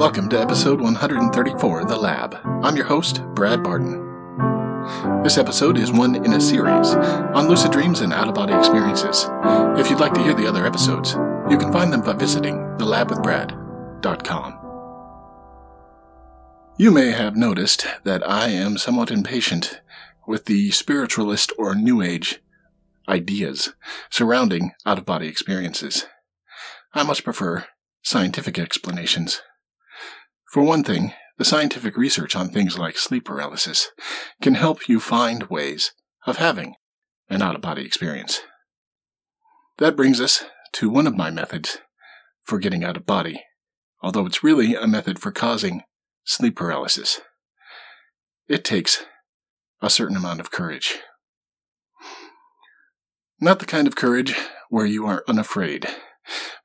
Welcome to episode 134 of The Lab. I'm your host, Brad Barton. This episode is one in a series on lucid dreams and out of body experiences. If you'd like to hear the other episodes, you can find them by visiting thelabwithbrad.com. You may have noticed that I am somewhat impatient with the spiritualist or New Age ideas surrounding out of body experiences. I much prefer scientific explanations. For one thing, the scientific research on things like sleep paralysis can help you find ways of having an out of body experience. That brings us to one of my methods for getting out of body, although it's really a method for causing sleep paralysis. It takes a certain amount of courage. Not the kind of courage where you are unafraid,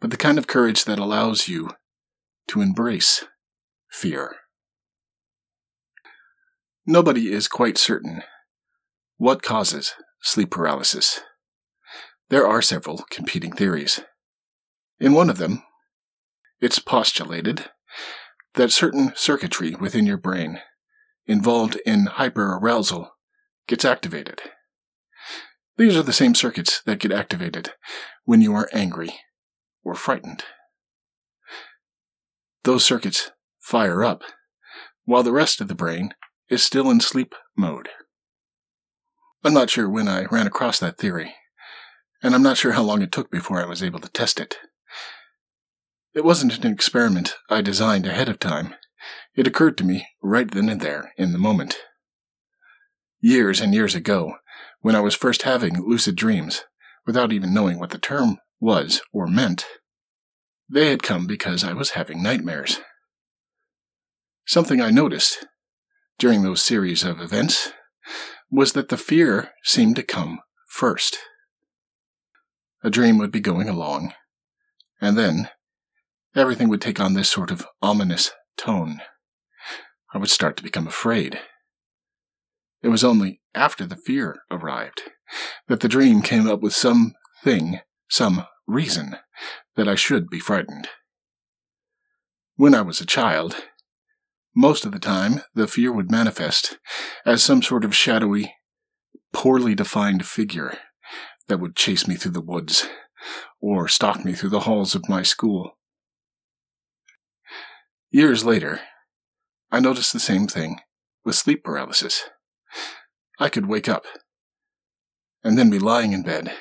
but the kind of courage that allows you to embrace fear. Nobody is quite certain what causes sleep paralysis. There are several competing theories. In one of them, it's postulated that certain circuitry within your brain involved in hyperarousal gets activated. These are the same circuits that get activated when you are angry or frightened. Those circuits fire up, while the rest of the brain is still in sleep mode. I'm not sure when I ran across that theory, and I'm not sure how long it took before I was able to test it. It wasn't an experiment I designed ahead of time. It occurred to me right then and there in the moment. Years and years ago, when I was first having lucid dreams, without even knowing what the term was or meant, they had come because I was having nightmares. Something I noticed during those series of events was that the fear seemed to come first. A dream would be going along, and then everything would take on this sort of ominous tone. I would start to become afraid. It was only after the fear arrived that the dream came up with some thing, some reason that I should be frightened. When I was a child, most of the time, the fear would manifest as some sort of shadowy, poorly defined figure that would chase me through the woods or stalk me through the halls of my school. Years later, I noticed the same thing with sleep paralysis. I could wake up and then be lying in bed,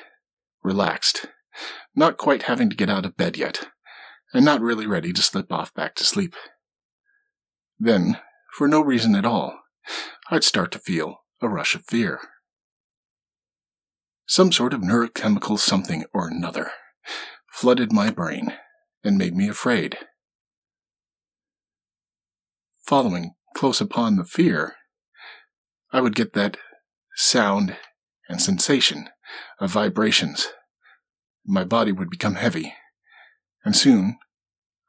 relaxed, not quite having to get out of bed yet, and not really ready to slip off back to sleep. Then, for no reason at all, I'd start to feel a rush of fear. Some sort of neurochemical something or another flooded my brain and made me afraid. Following close upon the fear, I would get that sound and sensation of vibrations. My body would become heavy, and soon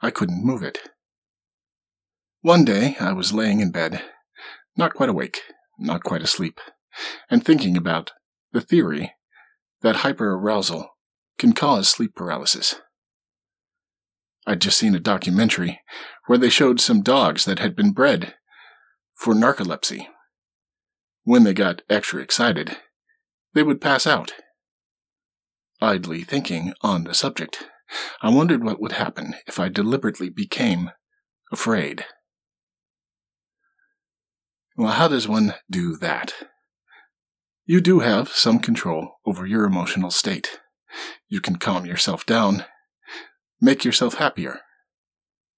I couldn't move it. One day I was laying in bed, not quite awake, not quite asleep, and thinking about the theory that hyperarousal can cause sleep paralysis. I'd just seen a documentary where they showed some dogs that had been bred for narcolepsy. When they got extra excited, they would pass out. Idly thinking on the subject, I wondered what would happen if I deliberately became afraid. Well, how does one do that? You do have some control over your emotional state. You can calm yourself down, make yourself happier.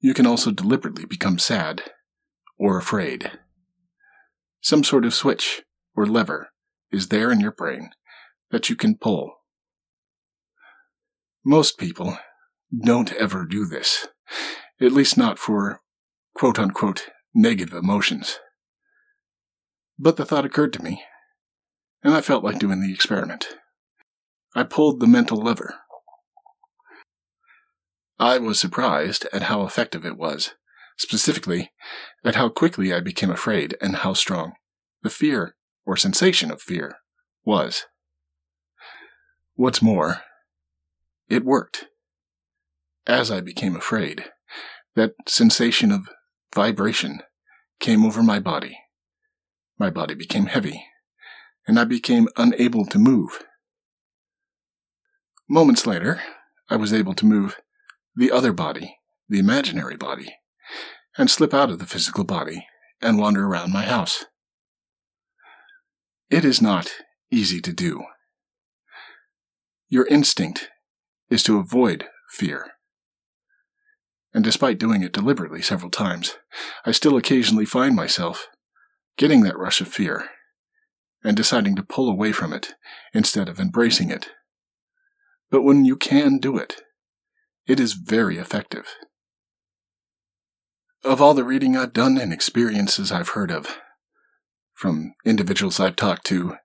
You can also deliberately become sad or afraid. Some sort of switch or lever is there in your brain that you can pull. Most people don't ever do this, at least not for quote unquote negative emotions. But the thought occurred to me, and I felt like doing the experiment. I pulled the mental lever. I was surprised at how effective it was, specifically at how quickly I became afraid and how strong the fear or sensation of fear was. What's more, it worked. As I became afraid, that sensation of vibration came over my body. My body became heavy, and I became unable to move. Moments later, I was able to move the other body, the imaginary body, and slip out of the physical body and wander around my house. It is not easy to do. Your instinct is to avoid fear. And despite doing it deliberately several times, I still occasionally find myself getting that rush of fear and deciding to pull away from it instead of embracing it. But when you can do it, it is very effective. Of all the reading I've done and experiences I've heard of, from individuals I've talked to,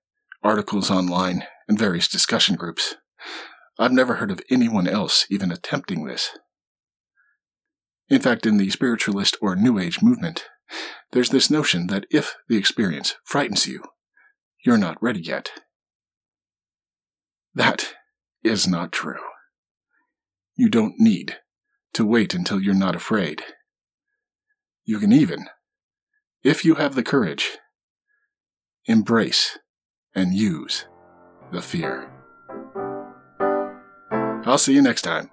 articles online, and various discussion groups, I've never heard of anyone else even attempting this. In fact, in the spiritualist or New Age movement, there's this notion that if the experience frightens you, you're not ready yet. That is not true. You don't need to wait until you're not afraid. You can even, if you have the courage, embrace and use the fear. I'll see you next time.